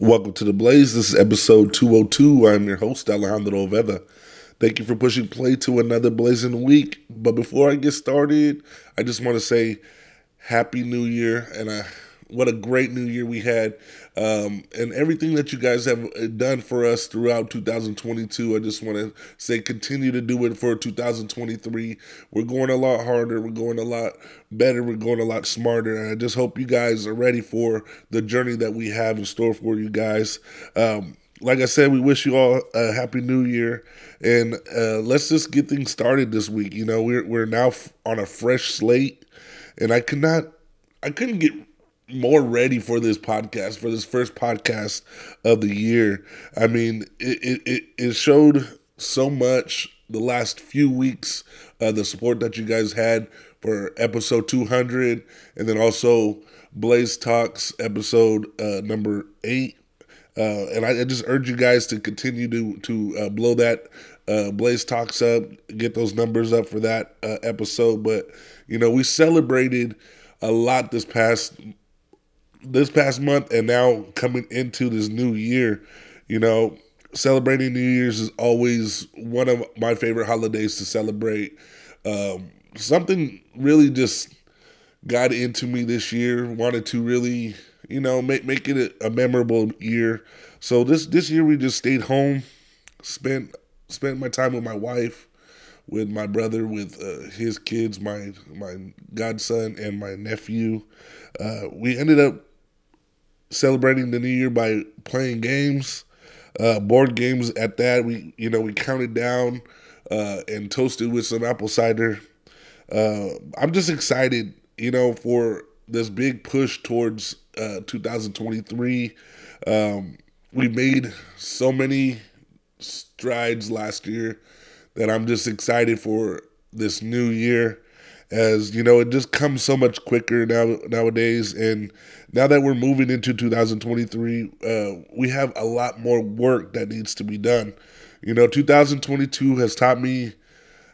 Welcome to the Blaze. This is episode 202. I'm your host, Alejandro Oveda. Thank you for pushing play to another blazing week. But before I get started, I just want to say Happy New Year and I what a great new year we had. Um, and everything that you guys have uh, done for us throughout 2022 i just want to say continue to do it for 2023 we're going a lot harder we're going a lot better we're going a lot smarter and i just hope you guys are ready for the journey that we have in store for you guys. Um, like I said, we wish you all a happy new year, and uh, let's just get things started this week. You know, we're we're now f- on a fresh slate, and I could not, I couldn't get more ready for this podcast for this first podcast of the year. I mean, it it, it showed so much the last few weeks, uh, the support that you guys had for episode 200, and then also Blaze Talks episode uh, number eight. Uh, and I, I, just urge you guys to continue to to uh, blow that uh, Blaze Talks up, get those numbers up for that uh, episode. But you know, we celebrated a lot this past this past month and now coming into this new year, you know, celebrating New Year's is always one of my favorite holidays to celebrate. Um, something really just got into me this year. Wanted to really, you know, make make it a, a memorable year. So this this year we just stayed home, spent spent my time with my wife, with my brother, with uh, his kids, my my godson and my nephew. Uh, we ended up celebrating the new year by playing games, uh, board games. At that, we you know we counted down uh, and toasted with some apple cider. Uh, I'm just excited, you know, for this big push towards uh, 2023. Um, we made so many strides last year that I'm just excited for this new year as you know it just comes so much quicker now nowadays. And now that we're moving into 2023 uh, we have a lot more work that needs to be done. You know 2022 has taught me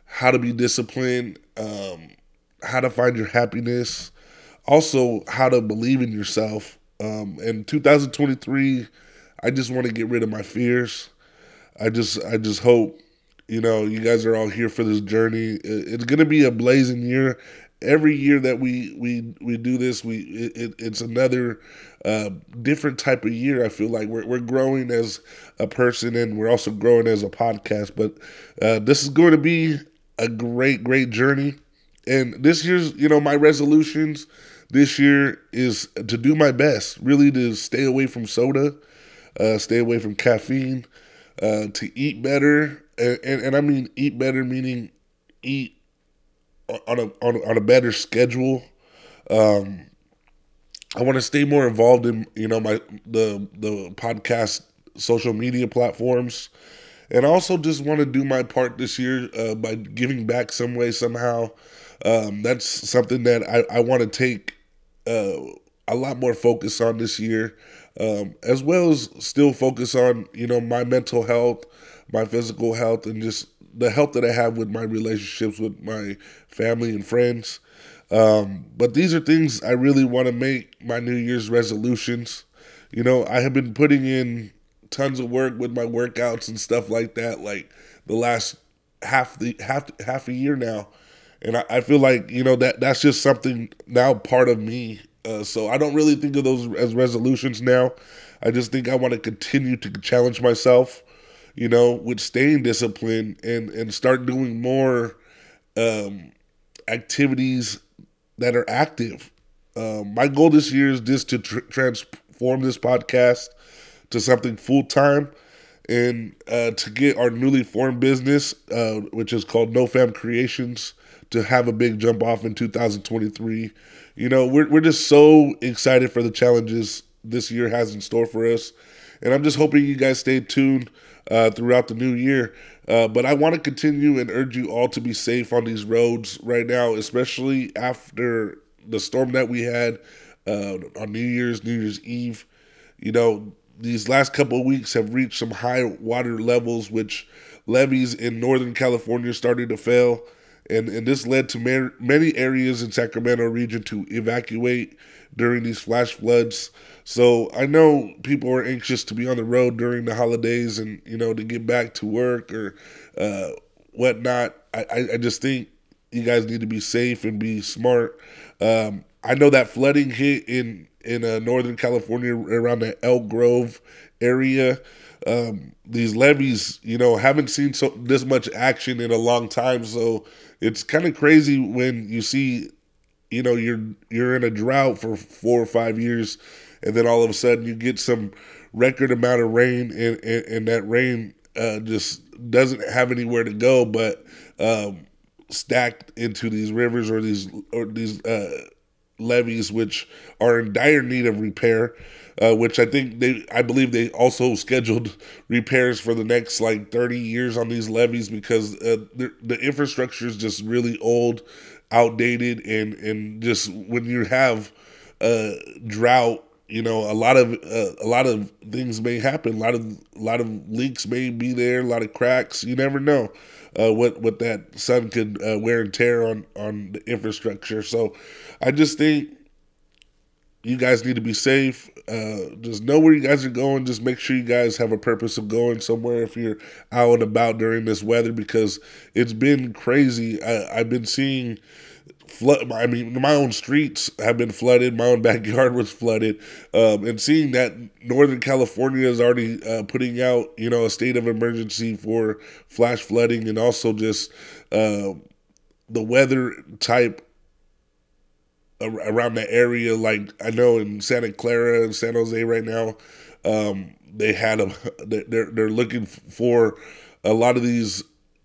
how to be disciplined um, how to find your happiness also how to believe in yourself. Um, and 2023 i just want to get rid of my fears. I just i just hope you know, you guys are all here for this journey. It's going to be a blazing year. Every year that we we we do this, we it, it's another uh, different type of year. I feel like we're we're growing as a person, and we're also growing as a podcast. But uh, this is going to be a great great journey. And this year's, you know, my resolutions this year is to do my best, really to stay away from soda, uh, stay away from caffeine, uh, to eat better, and, and, I mean eat better meaning eat on a on, on a better schedule. Um, I want to stay more involved in you know my the the podcast social media platforms, and I also just want to do my part this year uh, by giving back some way somehow. Um, that's something that I, I want to take uh, a lot more focus on this year, um, as well as still focus on you know my mental health, my physical health and just the health that I have with my relationships with my family and friends. Um, but these are things I really want to make my New Year's resolutions. You know, I have been putting in tons of work with my workouts and stuff like that, like the last half the half half a year now, and I, I feel like you know that that's just something now part of me. Uh, so I don't really think of those as resolutions now. I just think I want to continue to challenge myself you know, with staying disciplined and and start doing more um, activities that are active. Um, my goal this year is just to tr- transform this podcast to something full time and uh, to get our newly formed business, uh, which is called No Fam Creations, to have a big jump off in 2023. You know, we're, we're just so excited for the challenges this year has in store for us. And I'm just hoping you guys stay tuned uh, throughout the new year. Uh, but I want to continue and urge you all to be safe on these roads right now, especially after the storm that we had uh, on New Year's, New Year's Eve. You know, these last couple of weeks have reached some high water levels, which levees in Northern California started to fail. And and this led to mar- many areas in Sacramento region to evacuate during these flash floods. So I know people are anxious to be on the road during the holidays and you know to get back to work or uh, whatnot. I, I just think you guys need to be safe and be smart. Um, I know that flooding hit in in uh, Northern California around the Elk Grove area. Um, these levees, you know, haven't seen so this much action in a long time. So it's kind of crazy when you see, you know, you're you're in a drought for four or five years, and then all of a sudden you get some record amount of rain, and and, and that rain uh, just doesn't have anywhere to go, but um, stacked into these rivers or these or these uh, levees, which are in dire need of repair. Uh, which I think they, I believe they also scheduled repairs for the next like 30 years on these levees because uh, the, infrastructure is just really old, outdated, and and just when you have a drought, you know, a lot of uh, a lot of things may happen. A lot of a lot of leaks may be there. A lot of cracks. You never know uh, what what that sun could uh, wear and tear on on the infrastructure. So I just think you guys need to be safe. Uh, just know where you guys are going. Just make sure you guys have a purpose of going somewhere if you're out and about during this weather because it's been crazy. I, I've been seeing flood. I mean, my own streets have been flooded. My own backyard was flooded, um, and seeing that Northern California is already uh, putting out, you know, a state of emergency for flash flooding, and also just uh, the weather type around the area. Like I know in Santa Clara and San Jose right now, um, they had a they're they're looking for a lot of these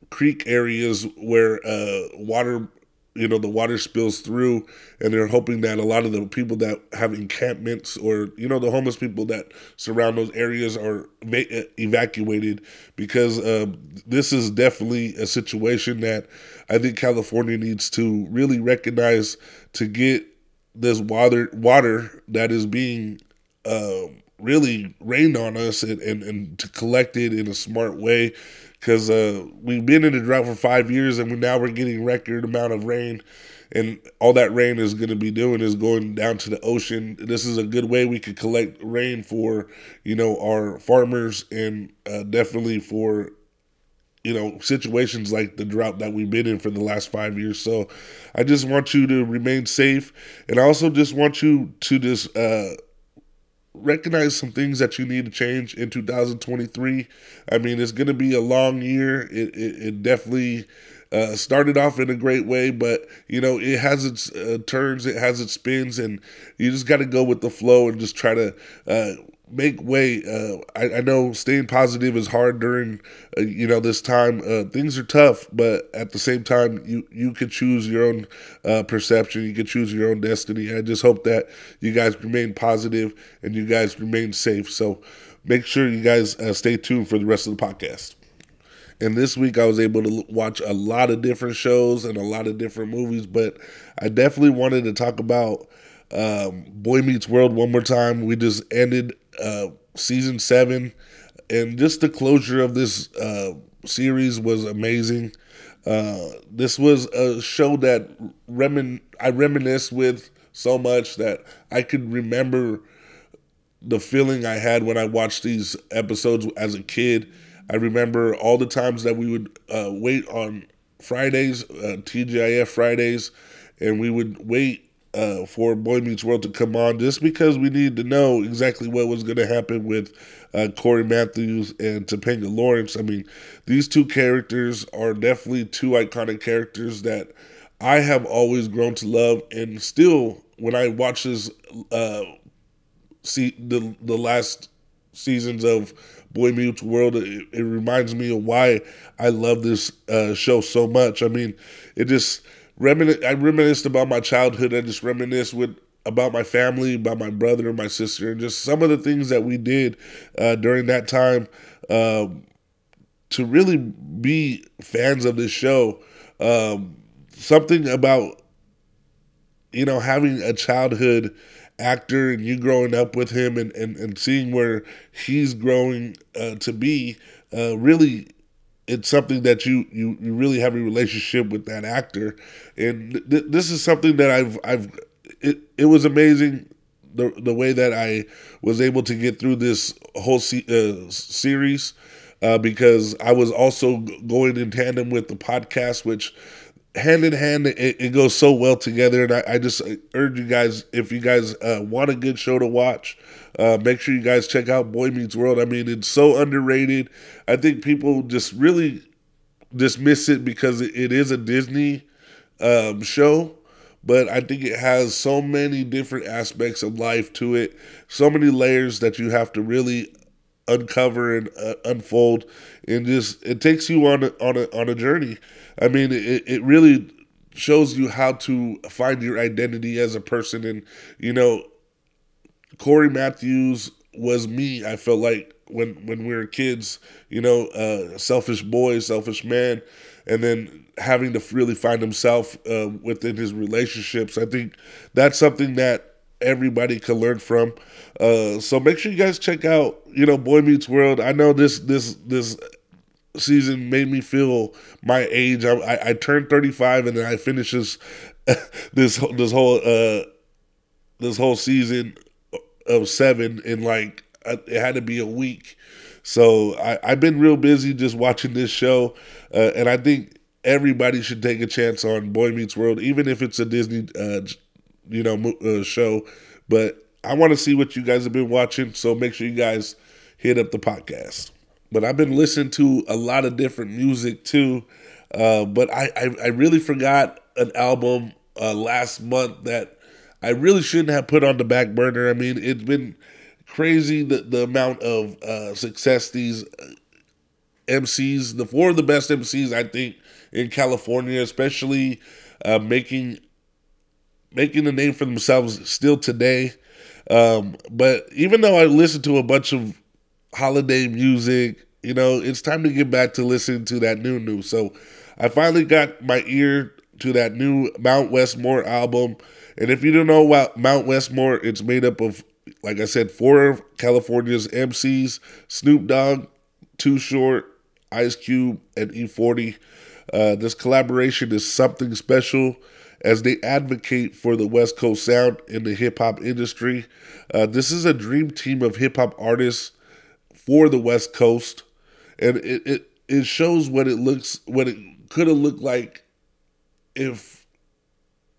creek areas where uh, water you know the water spills through and they're hoping that a lot of the people that have encampments or you know the homeless people that surround those areas are evacuated because uh, this is definitely a situation that i think california needs to really recognize to get this water water that is being uh, really rained on us and, and, and to collect it in a smart way. Because uh, we've been in a drought for five years and we now we're getting record amount of rain. And all that rain is going to be doing is going down to the ocean. This is a good way we could collect rain for you know our farmers and uh, definitely for you know situations like the drought that we've been in for the last five years so i just want you to remain safe and i also just want you to just uh, recognize some things that you need to change in 2023. I mean, it's going to be a long year. It, it, it definitely uh, started off in a great way, but you know, it has its uh, turns, it has its spins, and you just got to go with the flow and just try to uh, make way. Uh, I, I, know staying positive is hard during, uh, you know, this time. Uh, things are tough, but at the same time, you you can choose your own uh, perception. You can choose your own destiny. I just hope that you guys remain positive and you guys remain safe. So make sure you guys uh, stay tuned for the rest of the podcast. And this week I was able to watch a lot of different shows and a lot of different movies, but I definitely wanted to talk about um, Boy Meets World one more time. We just ended uh, season seven, and just the closure of this uh, series was amazing. Uh, this was a show that remin- I reminisce with so much that I could remember the feeling I had when I watched these episodes as a kid. I remember all the times that we would uh, wait on Fridays, uh, TGIF Fridays, and we would wait uh, for Boy Meets World to come on just because we needed to know exactly what was going to happen with uh, Cory Matthews and Topanga Lawrence. I mean, these two characters are definitely two iconic characters that I have always grown to love, and still, when I watch this, uh, see the the last seasons of Boy Meets World, it, it reminds me of why I love this uh, show so much. I mean, it just Remin- I reminisced about my childhood. I just reminisce with about my family, about my brother and my sister, and just some of the things that we did uh, during that time um, to really be fans of this show. Um, something about you know having a childhood actor and you growing up with him and, and, and seeing where he's growing uh, to be uh, really it's something that you you, you really have a relationship with that actor, and th- this is something that I've I've it, it was amazing the the way that I was able to get through this whole se- uh, series uh, because I was also going in tandem with the podcast, which hand in hand it, it goes so well together. And I, I, just urge you guys if you guys uh, want a good show to watch. Uh, make sure you guys check out Boy Meets World. I mean, it's so underrated. I think people just really dismiss it because it, is a Disney um, show but I think it has so many different aspects of life to it, so many layers that you have to really uncover and uh, unfold, and just it takes you on a, on a on a journey. I mean, it it really shows you how to find your identity as a person, and you know, Cory Matthews was me. I felt like when when we were kids, you know, uh, selfish boy, selfish man, and then having to really find himself uh, within his relationships. I think that's something that everybody can learn from. Uh, so make sure you guys check out, you know, Boy Meets World. I know this this this season made me feel my age. I, I, I turned 35 and then I finished this this this whole uh this whole season of seven in like it had to be a week. So I, I've been real busy just watching this show, uh, and I think everybody should take a chance on Boy Meets World, even if it's a Disney, uh, you know, uh, show. But I want to see what you guys have been watching, so make sure you guys hit up the podcast. But I've been listening to a lot of different music too. Uh, but I, I, I really forgot an album uh, last month that I really shouldn't have put on the back burner. I mean, it's been crazy the, the amount of uh, success these uh, MCs, the four of the best MCs I think in California, especially uh, making making a name for themselves still today. Um, but even though I listen to a bunch of holiday music, you know, it's time to get back to listening to that new new. So I finally got my ear to that new Mount Westmore album. And if you don't know about Mount Westmore, it's made up of like I said, four of California's MCs Snoop Dogg, Too Short, Ice Cube, and E40. Uh, this collaboration is something special as they advocate for the West Coast sound in the hip hop industry. Uh, this is a dream team of hip hop artists for the West Coast, and it, it, it shows what it looks, what it could have looked like if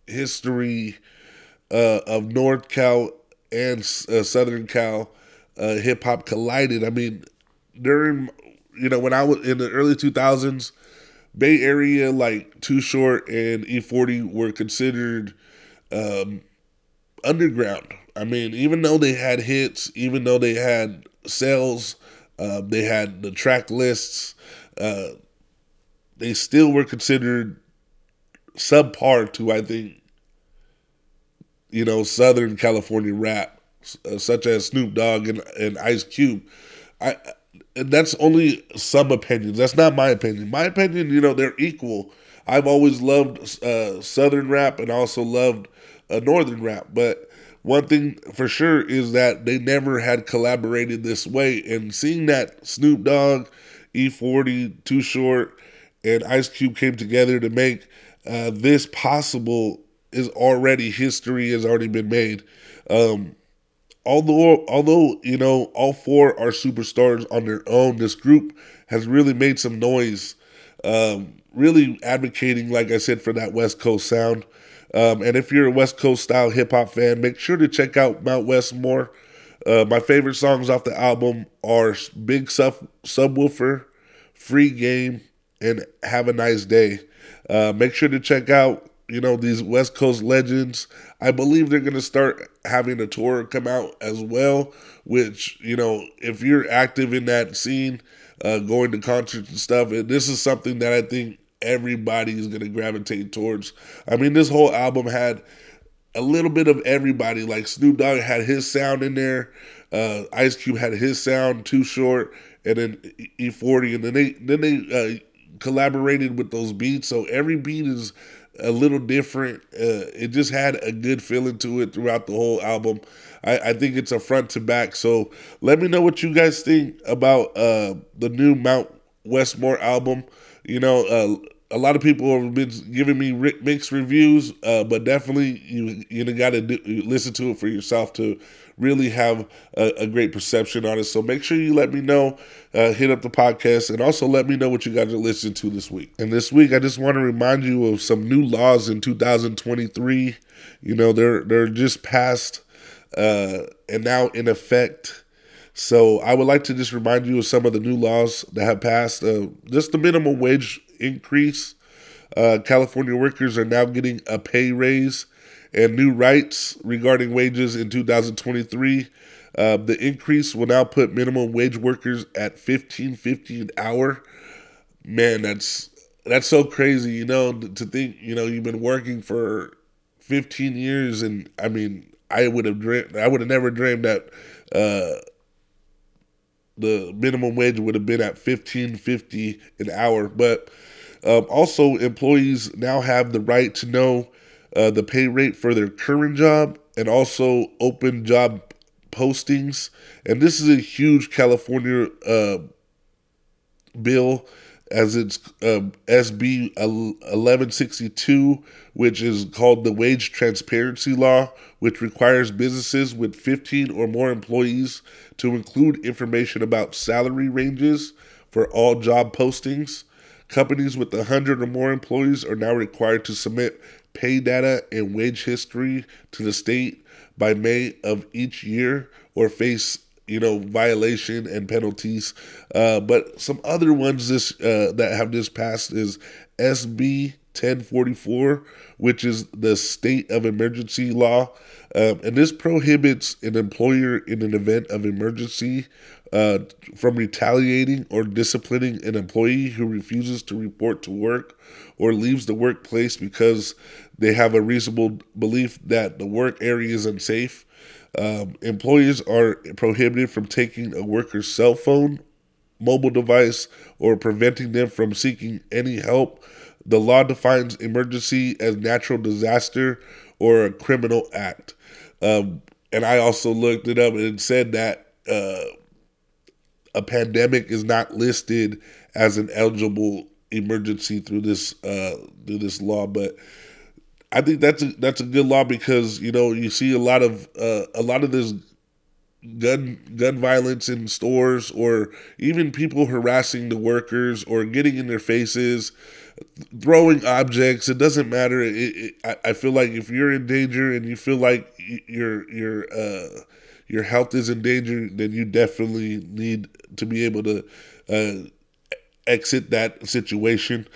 history uh, of North Cal and uh, Southern Cal uh, hip hop collided. I mean, during you know when I was in the early two thousands, Bay Area like Too Short and E40 were considered um, underground. I mean, even though they had hits, even though they had sales, uh, they had the track lists, uh, they still were considered subpar to I think you know, Southern California rap, uh, such as Snoop Dogg and, and Ice Cube. I that's only some opinions. That's not my opinion. My opinion, you know, they're equal. I've always loved uh, Southern rap and also loved uh, Northern rap, but one thing for sure is that they never had collaborated this way. And seeing that Snoop Dogg, E40, Too Short, and Ice Cube came together to make uh, this possible is already history has already been made. Um, although although you know all four are superstars on their own, this group has really made some noise. Um, really advocating, like I said, for that West Coast sound. Um, and if you're a West Coast style hip hop fan, make sure to check out Mount Westmore. Uh, my favorite songs off the album are Big Sub- Subwoofer, Free Game, and Have a Nice Day. Uh, make sure to check out you know, these West Coast legends. I believe they're going to start having a tour come out as well, which, you know, if you're active in that scene, uh, going to concerts and stuff, and this is something that I think everybody is going to gravitate towards. I mean, this whole album had a little bit of everybody. Like Snoop Dogg had his sound in there, uh, Ice Cube had his sound, Too Short, and then E40, and then they then they uh, collaborated with those beats. So every beat is a little different. Uh, it just had a good feeling to it throughout the whole album. I, I, think it's a front to back. So let me know what you guys think about uh, the new Mount Westmore album. You know, uh, a lot of people have been giving me mixed reviews, uh, but definitely you you got to listen to it for yourself to really have a, a, great perception on it. So make sure you let me know, uh, hit up the podcast, and also let me know what you got to listen to this week. And this week, I just want to remind you of some new laws in 2023. You know, they're they're just passed uh, and now in effect. So I would like to just remind you of some of the new laws that have passed. Uh, just the minimum wage increase. Uh, California workers are now getting a pay raise and new rights regarding wages in 2023. Uh, the increase will now put minimum wage workers at 15.50 an hour. Man, that's that's so crazy, you know, to think, you know, you've been working for 15 years and I mean, I would have dreamed I would have never dreamed that uh, the minimum wage would have been at 15.50 an hour, but um, also employees now have the right to know uh, the pay rate for their current job and also open job postings. And this is a huge California uh, bill as it's uh, SB 1162, which is called the Wage Transparency Law, which requires businesses with 15 or more employees to include information about salary ranges for all job postings. Companies with 100 or more employees are now required to submit pay data and wage history to the state by May of each year or face you know violation and penalties. Uh, but some other ones this uh, that have just passed is SB 1044, which is the state of emergency law, um, and this prohibits an employer in an event of emergency uh, from retaliating or disciplining an employee who refuses to report to work or leaves the workplace because they have a reasonable belief that the work area is unsafe. Um, employees are prohibited from taking a worker's cell phone, mobile device, or preventing them from seeking any help. The law defines emergency as natural disaster or a criminal act. Um, and I also looked it up and said that uh, a pandemic is not listed as an eligible emergency through this uh, through this law, but I think that's a that's a good law because you know you see a lot of uh, a lot of this gun gun violence in stores or even people harassing the workers or getting in their faces throwing objects it doesn't matter it, it, I, I feel like if you're in danger and you feel like your your uh, your health is in danger then you definitely need to be able to uh, exit that situation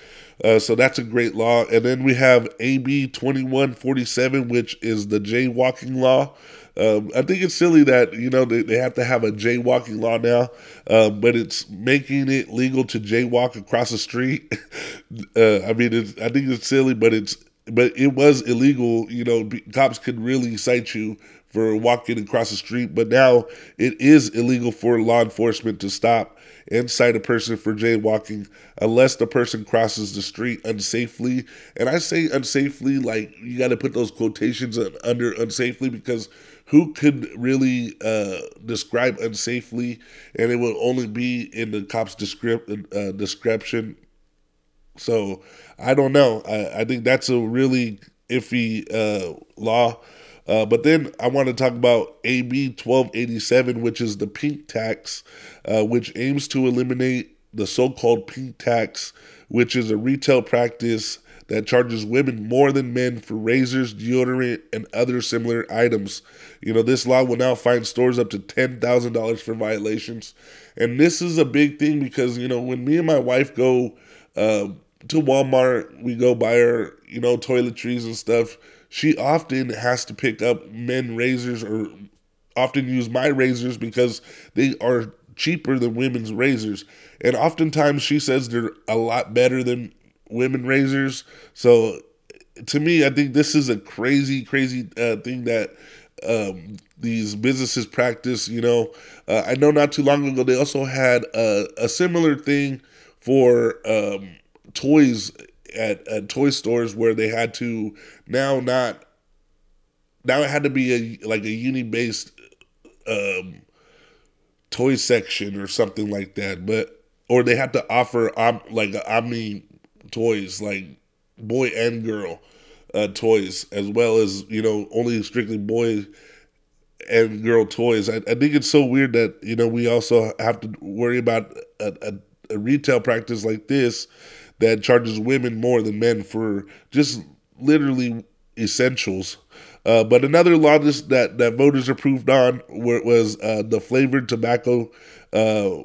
uh, so that's a great law. And then we have AB 2147, which is the jaywalking law. Um, I think it's silly that you know they, they have to have a jaywalking law now, um, but it's making it legal to jaywalk across the street. uh, I mean, I think it's silly, but it's but it was illegal. You know, cops could really cite you for walking across the street, but now it is illegal for law enforcement to stop and cite a person for jaywalking unless the person crosses the street unsafely. And I say unsafely, like you got to put those quotations under unsafely because who could really uh, describe unsafely? And it will only be in the cop's descript, uh, description. So I don't know. I, I think that's a really iffy uh, law. Uh, but then I want to talk about AB 1287, which is the pink tax, uh, which aims to eliminate the so called pink tax, which is a retail practice that charges women more than men for razors, deodorant, and other similar items. You know, this law will now fine stores up to $10,000 for violations. And this is a big thing because, you know, when me and my wife go uh, to Walmart, we go buy our, you know, toiletries and stuff she often has to pick up men razors or often use my razors because they are cheaper than women's razors. And oftentimes she says they're a lot better than women razors. So to me, I think this is a crazy, crazy uh, thing that um, these businesses practice. You know, uh, I know not too long ago they also had a, a similar thing for um, toys at, at toy stores where they had to now not now it had to be a like a uni based um, toy section or something like that. But or they had to offer um, like omni toys, like boy and girl uh, toys, as well as you know only strictly boy and girl toys. I, I, think it's so weird that you know we also have to worry about a, a, a retail practice like this that charges women more than men for just literally essentials. Uh, but another law that that voters approved on was uh, the flavored tobacco uh,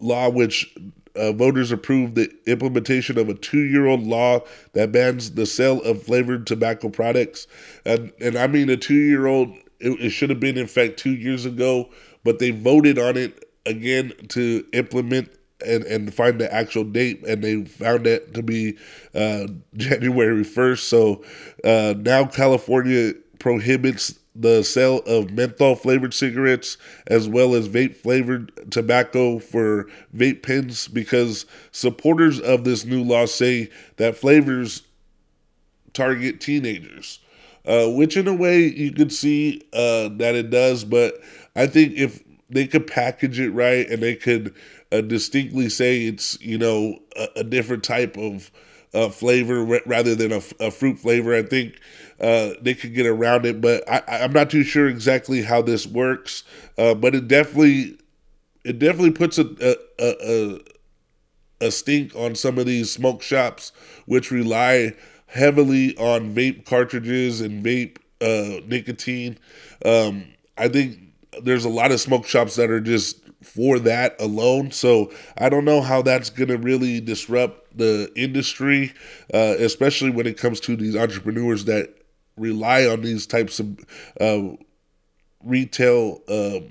law, which uh, voters approved the implementation of a two-year-old law that bans the sale of flavored tobacco products, and and I mean a two-year-old. It, it should have been in fact two years ago, but they voted on it again to implement and, and find the actual date, and they found it to be uh, January 1st. So uh, now California prohibits the sale of menthol flavored cigarettes as well as vape flavored tobacco for vape pens because supporters of this new law say that flavors target teenagers. Uh, which in a way you could see uh, that it does, but I think if they could package it right and they could uh, distinctly say it's you know a, a different type of uh, flavor rather than a, a, fruit flavor. I think uh, they could get around it, but I, am not too sure exactly how this works. Uh, but it definitely it definitely puts a a, a a stink on some of these smoke shops, which rely heavily on vape cartridges and vape uh, nicotine. Um, I think there's a lot of smoke shops that are just for that alone. So I don't know how that's going to really disrupt the industry, uh, especially when it comes to these entrepreneurs that rely on these types of uh, retail um,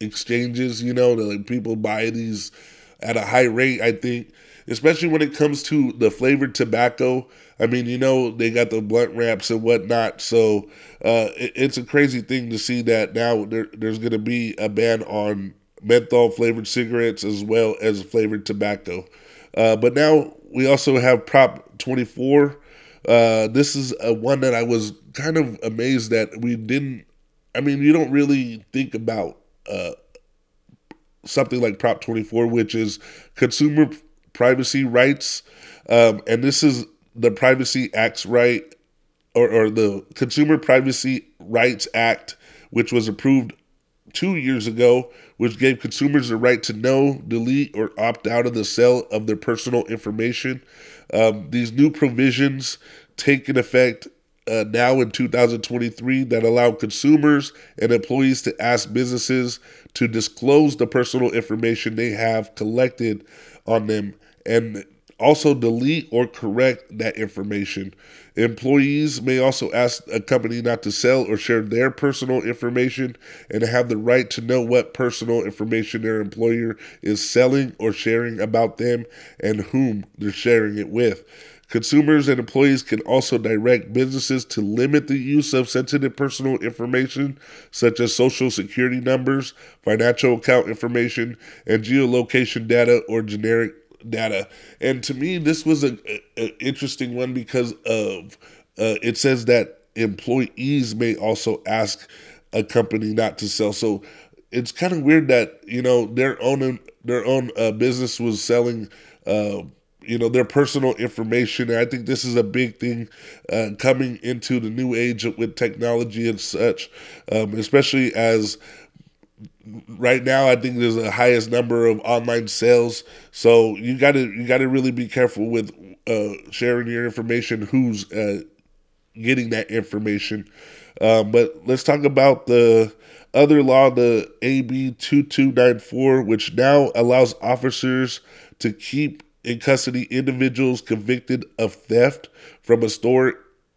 exchanges. You know, that like people buy these at a high rate. I think, especially when it comes to the flavored tobacco. I mean, you know, they got the blunt wraps and whatnot. So uh, it, it's a crazy thing to see that now there, there's going to be a ban on menthol flavored cigarettes as well as flavored tobacco. Uh, but now we also have Prop 24. Uh, this is a one that I was kind of amazed that we didn't. I mean, you don't really think about uh, something like Prop 24, which is consumer privacy rights. Um, and this is the Privacy Acts right or, or the Consumer Privacy Rights Act, which was approved two years ago, which gave consumers the right to know, delete, or opt out of the sale of their personal information. Um, these new provisions take in effect uh, now in 2023 that allow consumers and employees to ask businesses to disclose the personal information they have collected on them and also delete or correct that information. Employees may also ask a company not to sell or share their personal information and have the right to know what personal information their employer is selling or sharing about them and whom they're sharing it with. Consumers and employees can also direct businesses to limit the use of sensitive personal information, such as social security numbers, financial account information, and geolocation data or generic data. And to me, this was a, a interesting one because of uh, it says that employees may also ask a company not to sell. So it's kind of weird that you know their own their own uh, business was selling. Uh, you know their personal information. I think this is a big thing uh, coming into the new age with technology and such, um, especially as right now I think there's the highest number of online sales. So you got to you got to really be careful with uh, sharing your information. Who's uh, getting that information? Um, but let's talk about the other law, the AB two two nine four, which now allows officers to keep in custody individuals convicted of theft from a store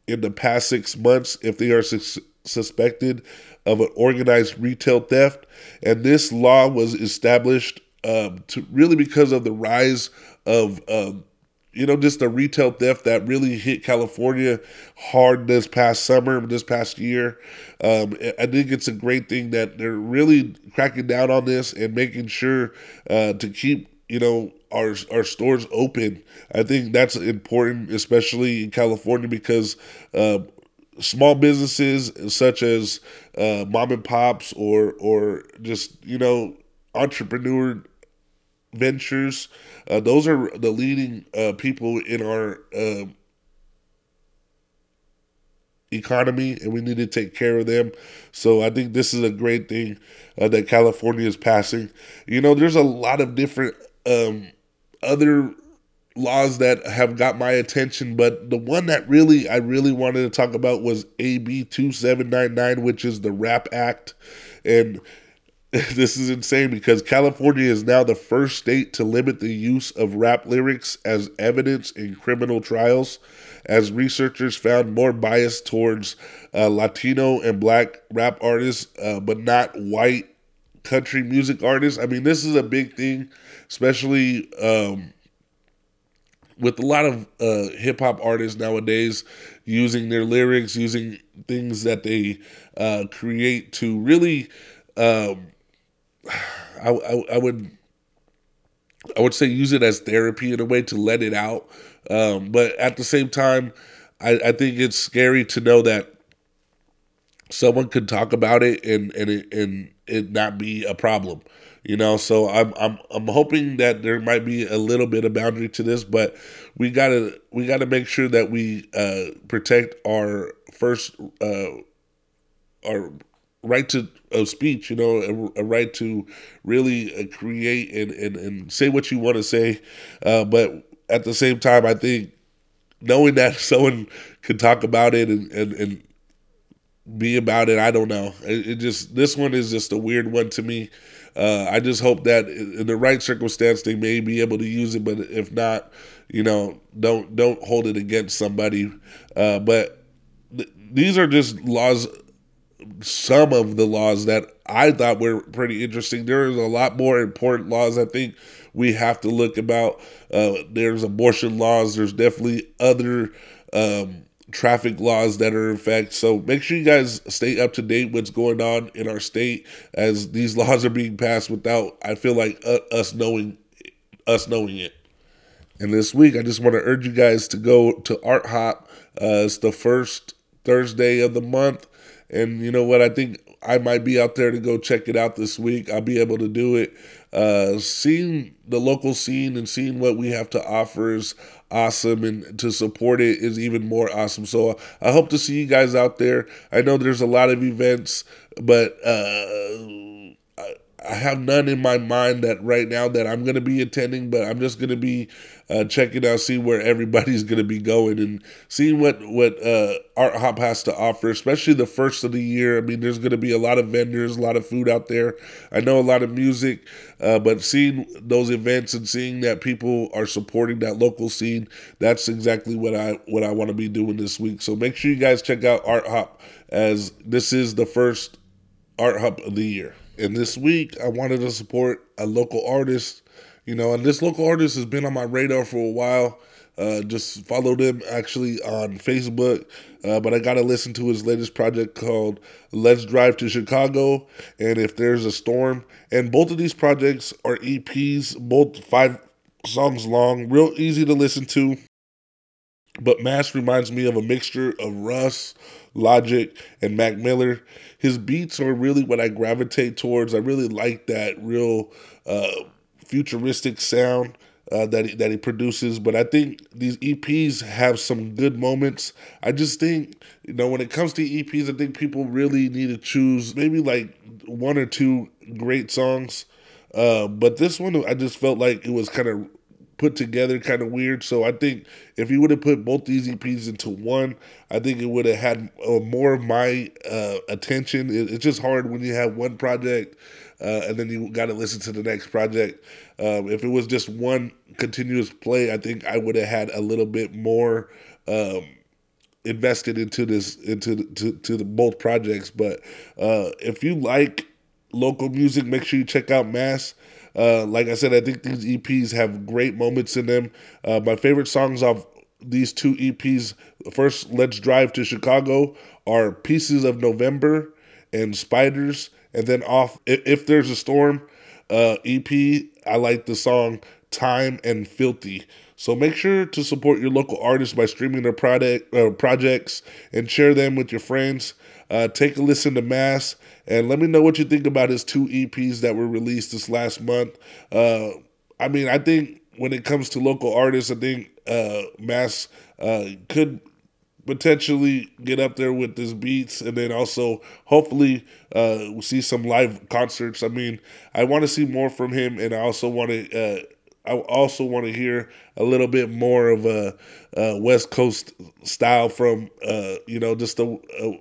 in the past six months if they are su- suspected of an organized retail theft. And this law was established um, to really because of the rise of, um, you know, just the retail theft that really hit California hard this past summer, this past year. Um, I think it's a great thing that they're really cracking down on this and making sure uh, to keep, you know, our our stores open. I think that's important, especially in California, because uh, small businesses such as uh, mom and pops or or just you know entrepreneur Ventures. Uh, those are the leading uh, people in our uh, economy, and we need to take care of them. So I think this is a great thing uh, that California is passing. You know, there's a lot of different um, other laws that have got my attention, but the one that really I really wanted to talk about was AB 2799, which is the RAP Act. And this is insane because California is now the first state to limit the use of rap lyrics as evidence in criminal trials, as researchers found more bias towards uh, Latino and black rap artists, uh, but not white country music artists. I mean, this is a big thing, especially um, with a lot of uh, hip hop artists nowadays using their lyrics, using things that they uh, create to really. Um, I, I, I would I would say use it as therapy in a way to let it out. Um, but at the same time, I, I think it's scary to know that someone could talk about it and and it, and it not be a problem. You know, so I'm I'm I'm hoping that there might be a little bit of boundary to this, but we gotta we gotta make sure that we uh, protect our first uh, our right to of speech, you know, a, a right to really uh, create and, and, and say what you want to say. Uh, but at the same time, I think knowing that someone could talk about it and, and, and be about it, I don't know. It, it, just, this one is just a weird one to me. Uh, I just hope that in the right circumstance they may be able to use it, but if not, you know, don't don't hold it against somebody. Uh, but th- these are just laws some of the laws that I thought were pretty interesting. There is a lot more important laws I think we have to look about. Uh, there's abortion laws. There's definitely other um, traffic laws that are in effect. So make sure you guys stay up to date what's going on in our state as these laws are being passed without I feel like uh, us knowing us knowing it. And this week, I just want to urge you guys to go to Art Hop. Uh, it's the first Thursday of the month. And you know what? I think I might be out there to go check it out this week. I'll be able to do it. Uh, seeing the local scene and seeing what we have to offer is awesome, and to support it is even more awesome. So I hope to see you guys out there. I know there's a lot of events, but uh, I have none in my mind that right now that I'm going to be attending, but I'm just going to be uh, checking out, see where everybody's going to be going, and seeing what what uh, Art Hop has to offer, especially the first of the year. I mean, there's going to be a lot of vendors, a lot of food out there. I know a lot of music, uh, but seeing those events and seeing that people are supporting that local scene, that's exactly what I what I want to be doing this week. So make sure you guys check out Art Hop as this is the first Art Hop of the year. And this week, I wanted to support a local artist, you know, and this local artist has been on my radar for a while. Uh, just followed him actually on Facebook, uh, but I got to listen to his latest project called Let's Drive to Chicago and If There's a Storm. And both of these projects are EPs, both five songs long, real easy to listen to. But Mass reminds me of a mixture of Russ, Logic, and Mac Miller. His beats are really what I gravitate towards. I really like that real uh, futuristic sound. Uh, that he, that he produces. But I think these EPs have some good moments. I just think you know when it comes to EPs, I think people really need to choose maybe like one or two great songs. Uh, but this one, I just felt like it was kind of put together kind of weird. So I think if you would have put both these EPs into one, I think it would have had uh, more of my uh, attention. It, it's just hard when you have one project uh, and then you got to listen to the next project. Um, if it was just one continuous play, I think I would have had a little bit more. Um, invested into this into to, to the both projects but uh if you like local music make sure you check out mass uh, like I said, I think these EPs have great moments in them. Uh, my favorite songs off these two EPs, first, Let's Drive to Chicago, are Pieces of November and Spiders. And then off, If, if There's a Storm uh, EP, I like the song Time and Filthy. So make sure to support your local artists by streaming their product, uh, projects and share them with your friends. Uh, take a listen to Mass and let me know what you think about his two EPs that were released this last month. Uh, I mean, I think when it comes to local artists, I think uh, Mass uh, could potentially get up there with his beats and then also hopefully uh we'll see some live concerts i mean i want to see more from him and i also want to uh i also want to hear a little bit more of a, a west coast style from uh you know just a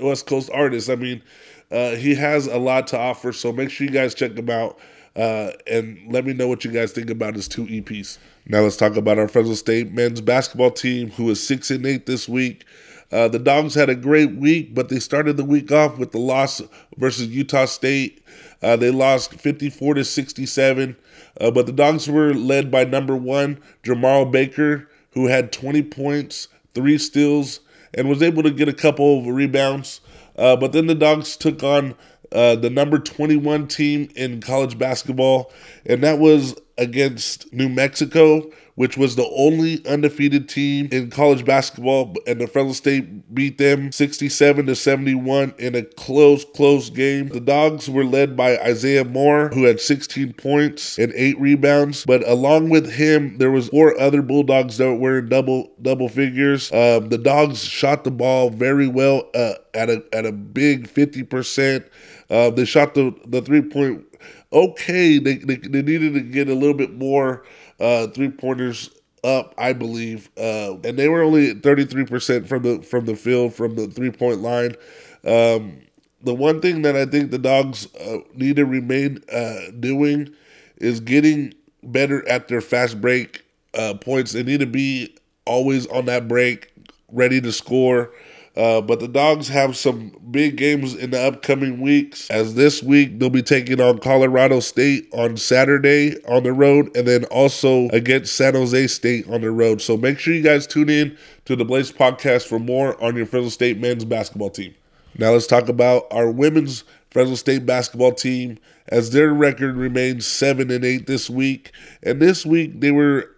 west coast artist i mean uh he has a lot to offer so make sure you guys check him out uh, and let me know what you guys think about his two EPs. Now let's talk about our Fresno State men's basketball team, who is six and eight this week. Uh, the Dogs had a great week, but they started the week off with the loss versus Utah State. Uh, they lost 54 to 67, uh, but the Dogs were led by number one, Jemarl Baker, who had 20 points, three steals, and was able to get a couple of rebounds. Uh, but then the Dogs took on uh, the number 21 team in college basketball, and that was against New Mexico, which was the only undefeated team in college basketball, and the Fresno State beat them 67 to 71 in a close, close game. The Dogs were led by Isaiah Moore, who had 16 points and eight rebounds. But along with him, there was four other Bulldogs that were in double double figures. Um, the Dogs shot the ball very well uh, at a at a big 50 percent. Uh, they shot the the three point okay. They, they they needed to get a little bit more uh, three pointers up, I believe, uh, and they were only thirty three percent from the from the field from the three point line. Um, the one thing that I think the dogs uh, need to remain uh, doing is getting better at their fast break uh, points. They need to be always on that break, ready to score. Uh, but the Dogs have some big games in the upcoming weeks. As this week, they'll be taking on Colorado State on Saturday on the road, and then also against San Jose State on the road. So make sure you guys tune in to the Blaze podcast for more on your Fresno State men's basketball team. Now let's talk about our women's Fresno State basketball team as their record remains 7 and 8 this week. And this week they were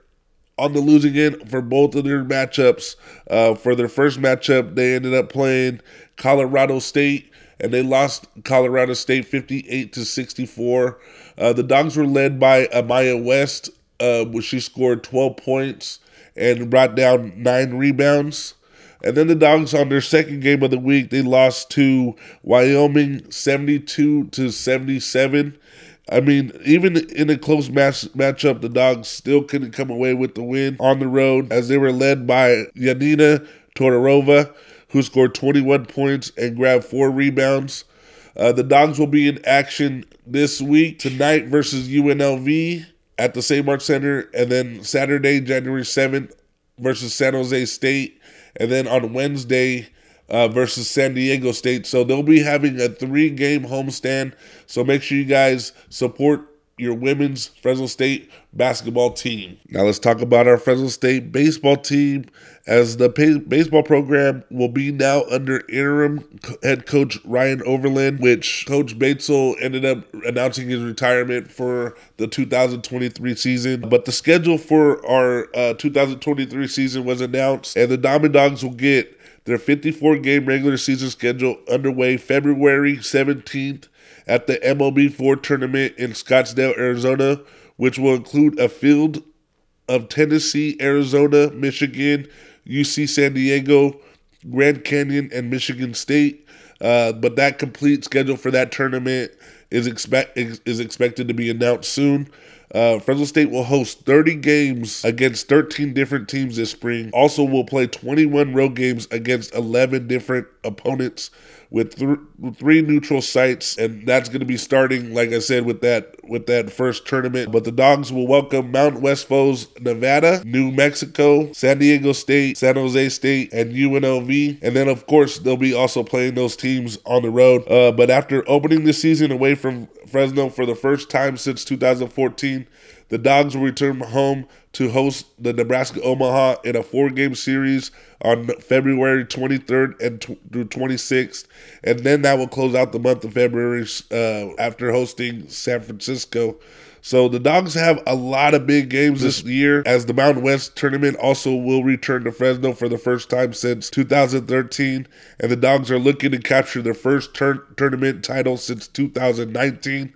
on the losing end for both of their matchups. Uh, for their first matchup, they ended up playing Colorado State, and they lost Colorado State 58 to 64. Uh, the Dogs were led by Amaya West, uh, where she scored 12 points and brought down nine rebounds. And then the Dogs on their second game of the week, they lost to Wyoming 72 to 77. I mean, even in a close match matchup, the Dogs still couldn't come away with the win on the road as they were led by Yanina Todorova, who scored 21 points and grabbed four rebounds. Uh, the Dogs will be in action this week tonight versus UNLV at the Save Mart Center, and then Saturday, January 7th versus San Jose State, and then on Wednesday, uh, versus San Diego State. So they'll be having a three game homestand. So make sure you guys support your women's Fresno State basketball team. Now let's talk about our Fresno State baseball team as the pay- baseball program will be now under interim head coach Ryan Overland, which Coach Batesole ended up announcing his retirement for the 2023 season. But the schedule for our uh, 2023 season was announced, and the Diamond Dogs will get their 54 game regular season schedule underway February 17th at the MLB4 tournament in Scottsdale, Arizona, which will include a field of Tennessee, Arizona, Michigan, UC San Diego, Grand Canyon, and Michigan State. Uh, but that complete schedule for that tournament is expect is expected to be announced soon. Uh, Fresno State will host 30 games against 13 different teams this spring. Also, will play 21 road games against 11 different opponents with th- three neutral sites, and that's going to be starting, like I said, with that with that first tournament. But the Dogs will welcome Mount West foes Nevada, New Mexico, San Diego State, San Jose State, and UNLV. And then, of course, they'll be also playing those teams on the road. Uh, but after opening the season away from Fresno for the first time since 2014, the Dogs will return home to host the Nebraska Omaha in a four game series on February 23rd and through 26th. And then that will close out the month of February uh, after hosting San Francisco. So the Dogs have a lot of big games this year as the Mountain West tournament also will return to Fresno for the first time since 2013. And the Dogs are looking to capture their first tur- tournament title since 2019.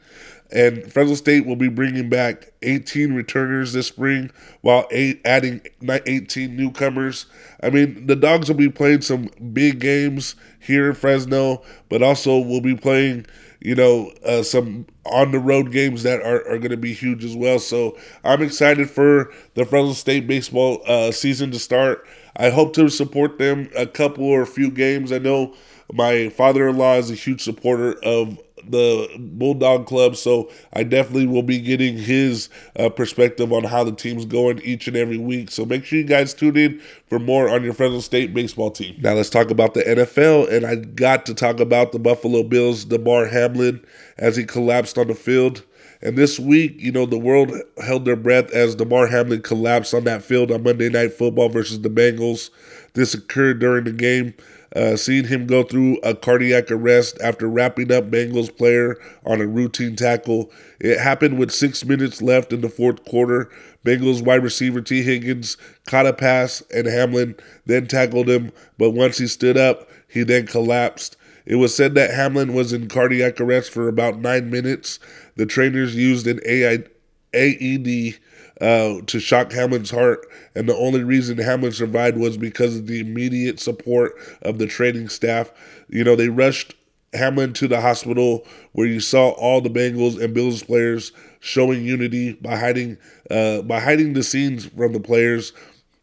And Fresno State will be bringing back 18 returners this spring while eight, adding 18 newcomers. I mean, the Dogs will be playing some big games here in Fresno, but also will be playing, you know, uh, some on the road games that are, are going to be huge as well. So I'm excited for the Fresno State baseball uh, season to start. I hope to support them a couple or a few games. I know my father in law is a huge supporter of the Bulldog Club, so I definitely will be getting his uh, perspective on how the team's going each and every week. So make sure you guys tune in for more on your Fresno State baseball team. Now let's talk about the NFL, and I got to talk about the Buffalo Bills, Damar Hamlin, as he collapsed on the field. And this week, you know, the world held their breath as Damar Hamlin collapsed on that field on Monday Night Football versus the Bengals. This occurred during the game uh, seeing him go through a cardiac arrest after wrapping up Bengals player on a routine tackle. It happened with six minutes left in the fourth quarter. Bengals wide receiver Tee Higgins caught a pass and Hamlin then tackled him, but once he stood up, he then collapsed. It was said that Hamlin was in cardiac arrest for about nine minutes. The trainers used an AI, AED uh, to shock Hamlin's heart, and the only reason Hamlin survived was because of the immediate support of the training staff. You know, they rushed Hamlin to the hospital where you saw all the Bengals and Bills players showing unity by hiding uh, by hiding the scenes from the players.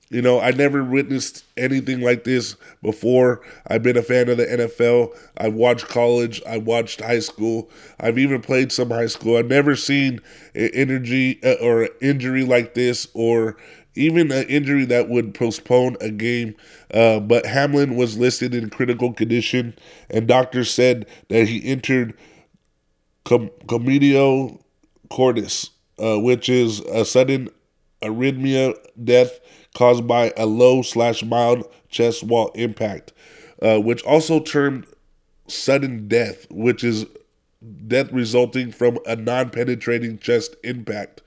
You know, I never witnessed anything like this before. I've been a fan of the NFL. I've watched college. I've watched high school. I've even played some high school. I've never seen an energy uh, or injury like this, or even an injury that would postpone a game. Uh, but Hamlin was listed in critical condition, and doctors said that he entered com- comedio cordis, uh, which is a sudden arrhythmia death caused by a low slash mild chest wall impact, uh, which also termed sudden death, which is death resulting from a non-penetrating chest impact.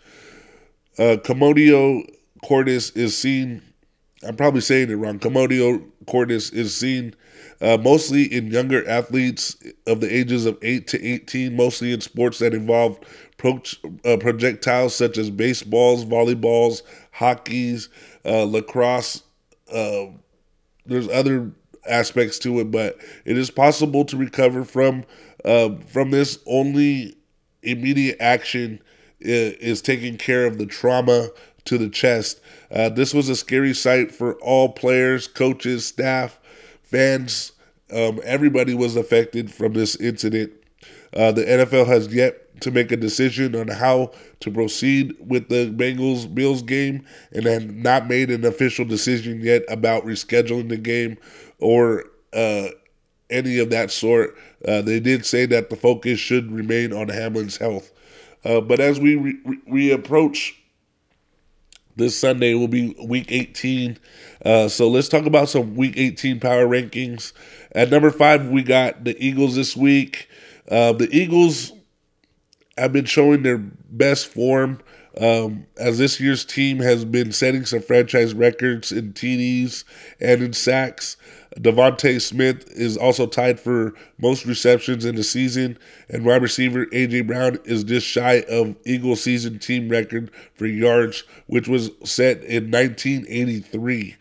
Uh, Commotio cordis is seen. I'm probably saying it wrong. Commotio cordis is seen uh, mostly in younger athletes of the ages of 8 to 18, mostly in sports that involve pro- uh, projectiles such as baseballs, volleyballs, hockeys, uh, lacrosse. Uh, there's other aspects to it, but it is possible to recover from uh, from this. Only immediate action is, taking care of the trauma to the chest. Uh, this was a scary sight for all players, coaches, staff, fans. Um, everybody was affected from this incident. Uh, the NFL has yet to make a decision on how to proceed with the Bengals Bills game and have not made an official decision yet about rescheduling the game or uh, any of that sort. Uh, they did say that the focus should remain on Hamlin's health. Uh, but as we re- re- approach this Sunday, will be week 18. Uh, so let's talk about some week 18 power rankings. At number five, we got the Eagles this week. Uh, the Eagles have been showing their best form um, as this year's team has been setting some franchise records in TDs and in sacks. DeVonta Smith is also tied for most receptions in the season, and wide receiver AJ Brown is just shy of Eagles season team record for yards, which was set in 1983.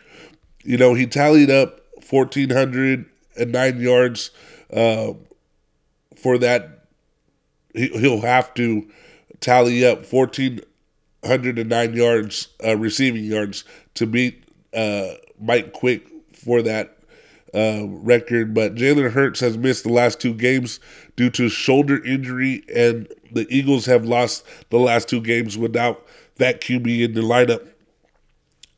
You know, he tallied up 1,409 yards uh, for that he'll have to tally up 1,409 yards, uh, receiving yards, to beat uh, Mike Quick for that uh, record. But Jalen Hurts has missed the last two games due to shoulder injury, and the Eagles have lost the last two games without that QB in the lineup.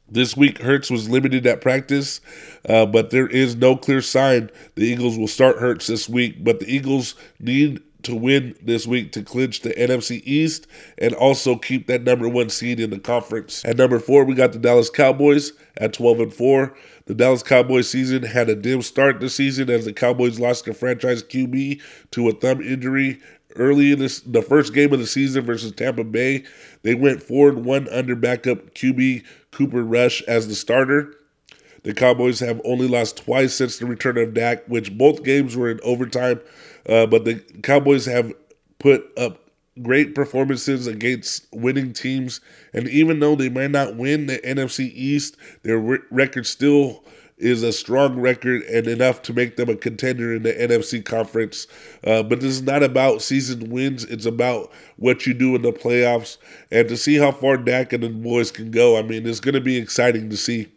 This week, Hurts was limited at practice, uh, but there is no clear sign the Eagles will start Hurts this week. But the Eagles need to win this week to clinch the NFC East and also keep that number one seed in the conference. At number four, we got the Dallas Cowboys at 12 and 4. The Dallas Cowboys season had a dim start this season as the Cowboys lost their franchise QB to a thumb injury early in this, the first game of the season versus Tampa Bay. They went forward one under backup QB Cooper Rush as the starter. The Cowboys have only lost twice since the return of Dak, which both games were in overtime. Uh, but the Cowboys have put up great performances against winning teams. And even though they might not win the NFC East, their re- record still is a strong record and enough to make them a contender in the NFC conference. Uh, but this is not about season wins, it's about what you do in the playoffs. And to see how far Dak and the boys can go, I mean, it's going to be exciting to see.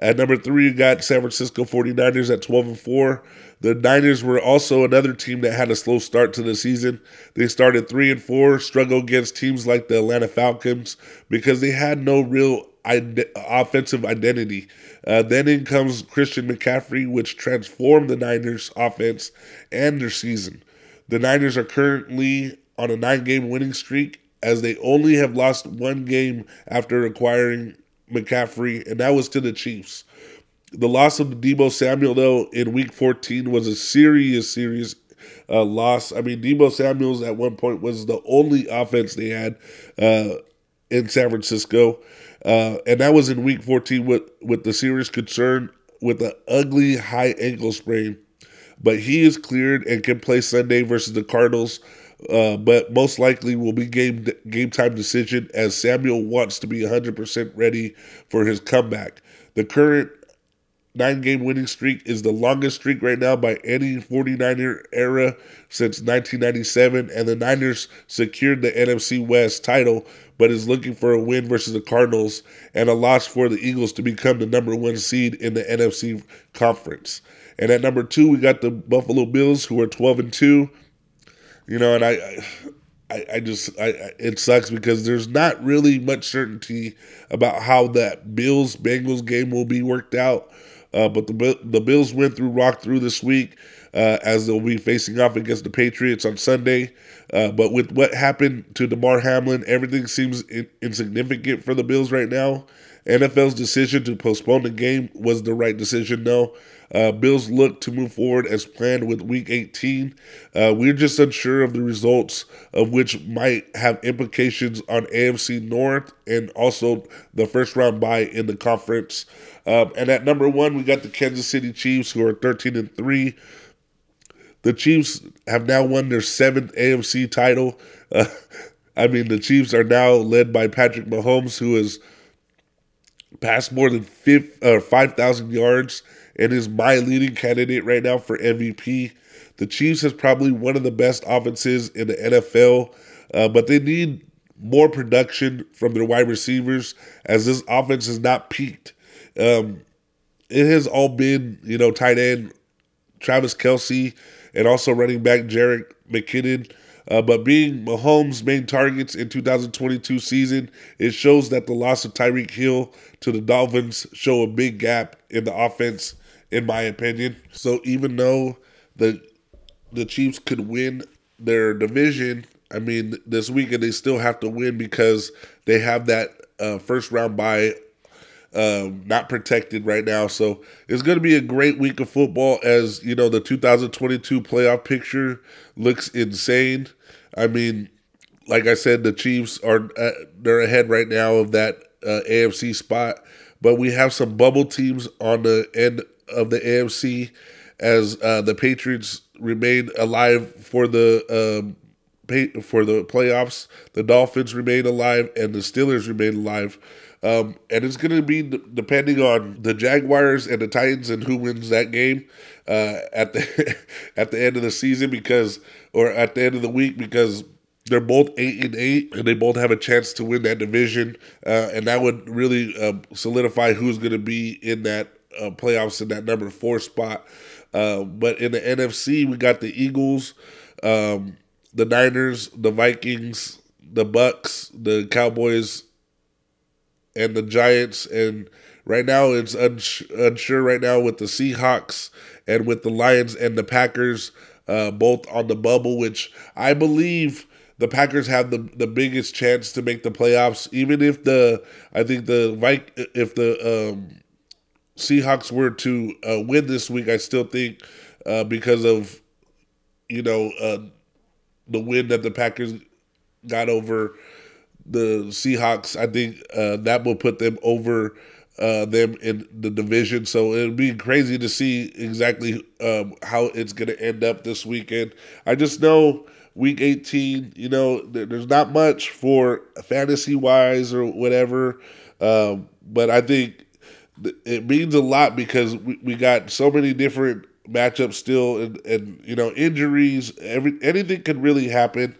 At number three, you got San Francisco 49ers at 12 and 4. The Niners were also another team that had a slow start to the season. They started 3 and 4, struggled against teams like the Atlanta Falcons because they had no real offensive identity. Uh, then in comes Christian McCaffrey, which transformed the Niners' offense and their season. The Niners are currently on a nine game winning streak as they only have lost one game after acquiring McCaffrey, and that was to the Chiefs. The loss of Deebo Samuel, though, in week 14 was a serious, serious uh, loss. I mean, Deebo Samuels at one point was the only offense they had uh, in San Francisco. Uh, and that was in week 14 with, with the serious concern with an ugly high ankle sprain. But he is cleared and can play Sunday versus the Cardinals. Uh, but most likely will be game game time decision as Samuel wants to be 100% ready for his comeback. The current nine game winning streak is the longest streak right now by any 49er era since 1997, and the Niners secured the NFC West title, but is looking for a win versus the Cardinals and a loss for the Eagles to become the number one seed in the NFC conference. And at number two, we got the Buffalo Bills, who are 12 and 2 you know, and I, I, I just, I, it sucks because there's not really much certainty about how that Bills Bengals game will be worked out. Uh, but the the Bills went through rock through this week uh, as they'll be facing off against the Patriots on Sunday. Uh, but with what happened to Damar Hamlin, everything seems in, insignificant for the Bills right now. NFL's decision to postpone the game was the right decision, though. Uh, Bills look to move forward as planned with Week 18. Uh, we're just unsure of the results of which might have implications on AFC North and also the first round bye in the conference. Um, and at number one, we got the Kansas City Chiefs, who are 13 and three. The Chiefs have now won their seventh AFC title. Uh, I mean, the Chiefs are now led by Patrick Mahomes, who has passed more than 5,000 yards and is my leading candidate right now for MVP. The Chiefs has probably one of the best offenses in the NFL, uh, but they need more production from their wide receivers as this offense has not peaked. Um, it has all been, you know, tight end Travis Kelce and also running back Jerick McKinnon. Uh, but being Mahomes' main targets in 2022 season, it shows that the loss of Tyreek Hill to the Dolphins show a big gap in the offense in my opinion. So even though the the Chiefs could win their division, I mean this weekend they still have to win because they have that uh, first round bye um, not protected right now. So it's going to be a great week of football as you know the 2022 playoff picture looks insane. I mean, like I said, the Chiefs are uh, they're ahead right now of that uh, AFC spot, but we have some bubble teams on the end of the AFC as uh, the Patriots remain alive for the um, pay, for the playoffs. The Dolphins remain alive, and the Steelers remain alive. Um, and it's going to be depending on the Jaguars and the Titans and who wins that game uh, at the at the end of the season because or at the end of the week because they're both eight and eight, and they both have a chance to win that division, uh, and that would really uh, solidify who's going to be in that uh, playoffs in that number four spot. Uh, but in the NFC, we got the Eagles, um, the Niners, the Vikings, the Bucs, the Cowboys, and the Giants. And right now, it's uns- unsure right now with the Seahawks and with the Lions and the Packers, uh, both on the bubble, which I believe the Packers have the the biggest chance to make the playoffs. Even if the I think the Vik if the um, Seahawks were to uh, win this week, I still think uh, because of you know uh, the win that the Packers got over the Seahawks, I think uh, that will put them over uh, them in the division. So it'd be crazy to see exactly um, how it's going to end up this weekend. I just know week 18, you know, there's not much for fantasy wise or whatever. Um, but I think it means a lot because we, we got so many different matchups still and, and you know injuries every anything can really happen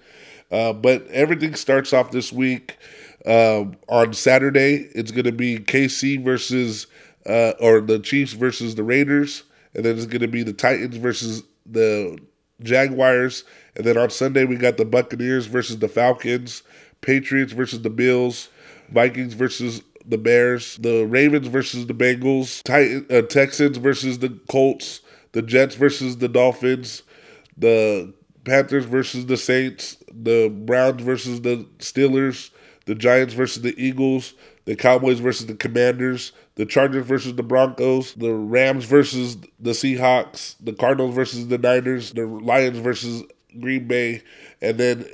uh, but everything starts off this week um, on Saturday. It's going to be KC versus uh, or the Chiefs versus the Raiders, and then it's going to be the Titans versus the Jaguars, and then on Sunday we got the Buccaneers versus the Falcons, Patriots versus the Bills, Vikings versus the Bears, the Ravens versus the Bengals, Titan, uh, Texans versus the Colts, the Jets versus the Dolphins, the Panthers versus the Saints, the Browns versus the Steelers, the Giants versus the Eagles, the Cowboys versus the Commanders, the Chargers versus the Broncos, the Rams versus the Seahawks, the Cardinals versus the Niners, the Lions versus Green Bay, and then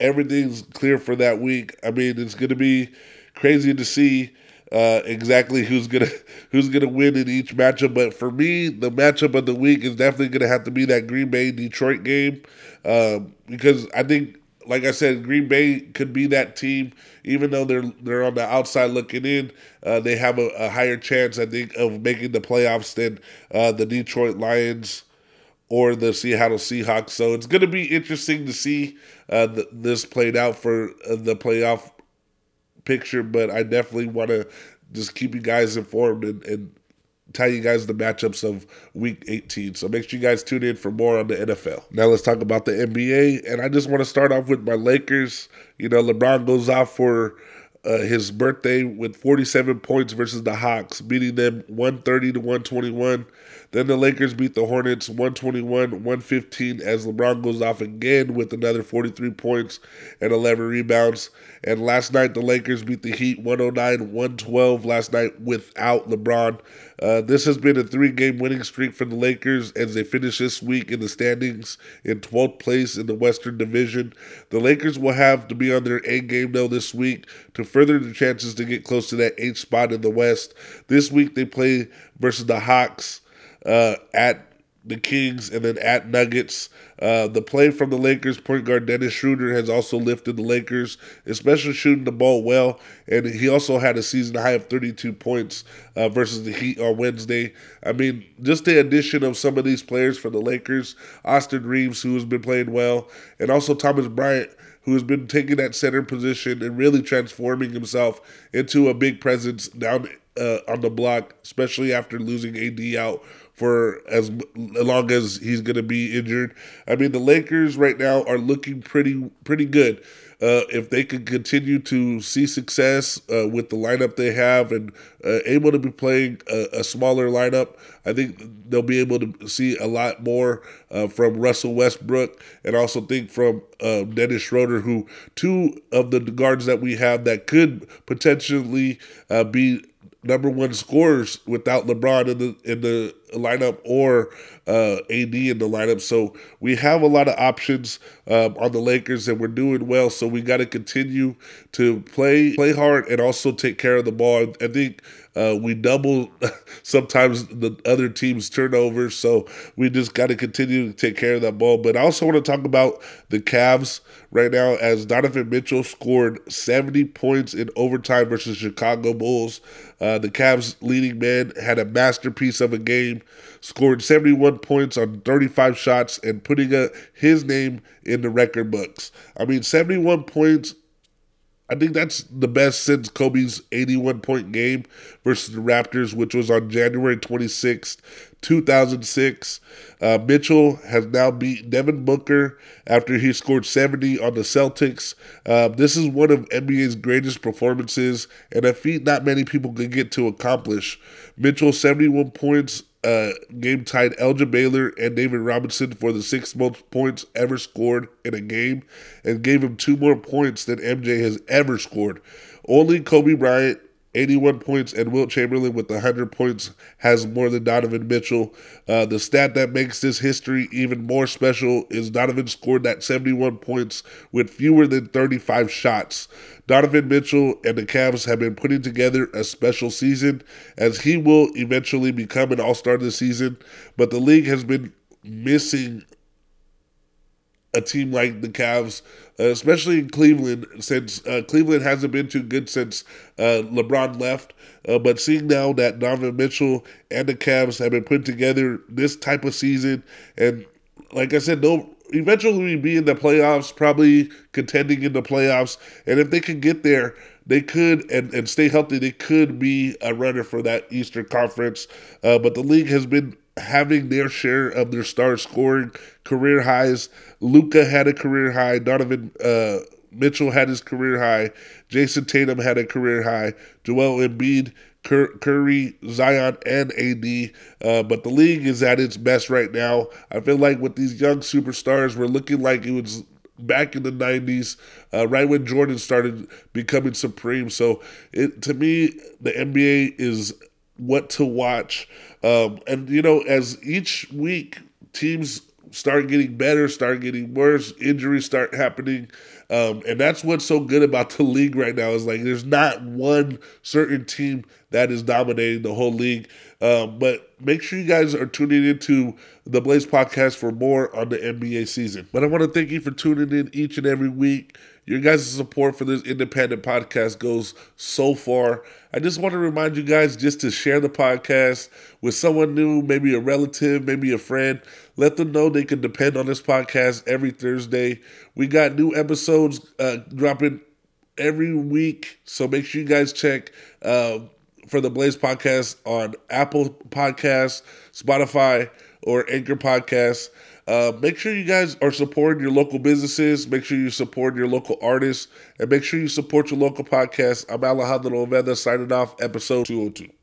everything's clear for that week. I mean, it's going to be crazy to see uh, exactly who's gonna who's gonna win in each matchup. But for me, the matchup of the week is definitely gonna have to be that Green Bay Detroit game uh, because I think, like I said, Green Bay could be that team. Even though they're they're on the outside looking in, uh, they have a, a, higher chance, I think, of making the playoffs than uh, the Detroit Lions or the Seattle Seahawks. So it's going to be interesting to see uh, the, this played out for uh, the playoff picture, but I definitely want to just keep you guys informed and, and tell you guys the matchups of week 18. So make sure you guys tune in for more on the NFL. Now let's talk about the NBA. And I just want to start off with my Lakers. You know, LeBron goes off for uh, his birthday with 47 points versus the Hawks, beating them 130 to 121. Then the Lakers beat the Hornets 121 115 as LeBron goes off again with another 43 points and 11 rebounds. And last night, the Lakers beat the Heat 109 112 last night without LeBron. Uh, this has been a three game winning streak for the Lakers as they finish this week in the standings in 12th place in the Western Division. The Lakers will have to be on their A game, though, this week to further the chances to get close to that eighth spot in the West. This week, they play versus the Hawks uh, at the Kings and then at Nuggets. Uh, the play from the Lakers point guard Dennis Schroeder has also lifted the Lakers, especially shooting the ball well. And he also had a season high of 32 points uh, versus the Heat on Wednesday. I mean, just the addition of some of these players for the Lakers, Austin Reaves, who has been playing well, and also Thomas Bryant, who has been taking that center position and really transforming himself into a big presence down uh, on the block, especially after losing AD out for as long as he's going to be injured. I mean, the Lakers right now are looking pretty pretty good. Uh, if they can continue to see success uh, with the lineup they have and uh, able to be playing a, a, smaller lineup, I think they'll be able to see a lot more uh, from Russell Westbrook and also think from uh, Dennis Schroeder, who two of the guards that we have that could potentially uh, be number one scorers without LeBron in the in the lineup or uh, AD in the lineup. So we have a lot of options um, on the Lakers, and we're doing well. So we got to continue to play play hard and also take care of the ball. I think uh, we double sometimes the other team's turnovers, so we just got to continue to take care of that ball. But I also want to talk about the Cavs right now as Donovan Mitchell scored 70 points in overtime versus Chicago Bulls. Uh, the Cavs leading man had a masterpiece of a game, scored 71 points on 35 shots and putting a, his name in the record books. I mean, 71 points I think that's the best since Kobe's 81 point game versus the Raptors, which was on January 26th, 2006. Uh, Mitchell has now beat Devin Booker after he scored 70 on the Celtics. Uh, this is one of NBA's greatest performances and a feat not many people can get to accomplish. Mitchell, 71 points uh, game tied Elgin Baylor and David Robinson for the sixth most points ever scored in a game and gave him two more points than MJ has ever scored. Only Kobe Bryant 81 points, and Wilt Chamberlain with 100 points has more than Donovan Mitchell. Uh, the stat that makes this history even more special is Donovan scored that 71 points with fewer than 35 shots. Donovan Mitchell and the Cavs have been putting together a special season as he will eventually become an all star this season, but the league has been missing a team like the Cavs, uh, especially in Cleveland, since uh, Cleveland hasn't been too good since uh, LeBron left. Uh, but seeing now that Donovan Mitchell and the Cavs have been put together this type of season, and like I said, they'll eventually be in the playoffs, probably contending in the playoffs. And if they can get there, they could and, and stay healthy. They could be a runner for that Eastern Conference. Uh, but the league has been having their share of their stars scoring career highs. Luka had a career high. Donovan uh, Mitchell had his career high. Jayson Tatum had a career high. Joel Embiid, Curry, Zion, and AD. Uh, but the league is at its best right now. I feel like with these young superstars, we're looking like it was back in the 90s, uh, right when Jordan started becoming supreme. So it to me, the NBA is what to watch. Um, and, you know, as each week teams start getting better, start getting worse, injuries start happening. Um, and that's what's so good about the league right now is like there's not one certain team that is dominating the whole league. Um, but make sure you guys are tuning into the Blaze podcast for more on the NBA season. But I want to thank you for tuning in each and every week. Your guys' support for this independent podcast goes so far. I just want to remind you guys just to share the podcast with someone new, maybe a relative, maybe a friend. Let them know they can depend on this podcast every Thursday. We got new episodes uh, dropping every week, so make sure you guys check uh, for the Blaze podcast on Apple Podcasts, Spotify, or Anchor Podcasts. Uh, make sure you guys are supporting your local businesses. Make sure you support your local artists. And make sure you support your local podcast. I'm Alejandro Oveda signing off, episode 202.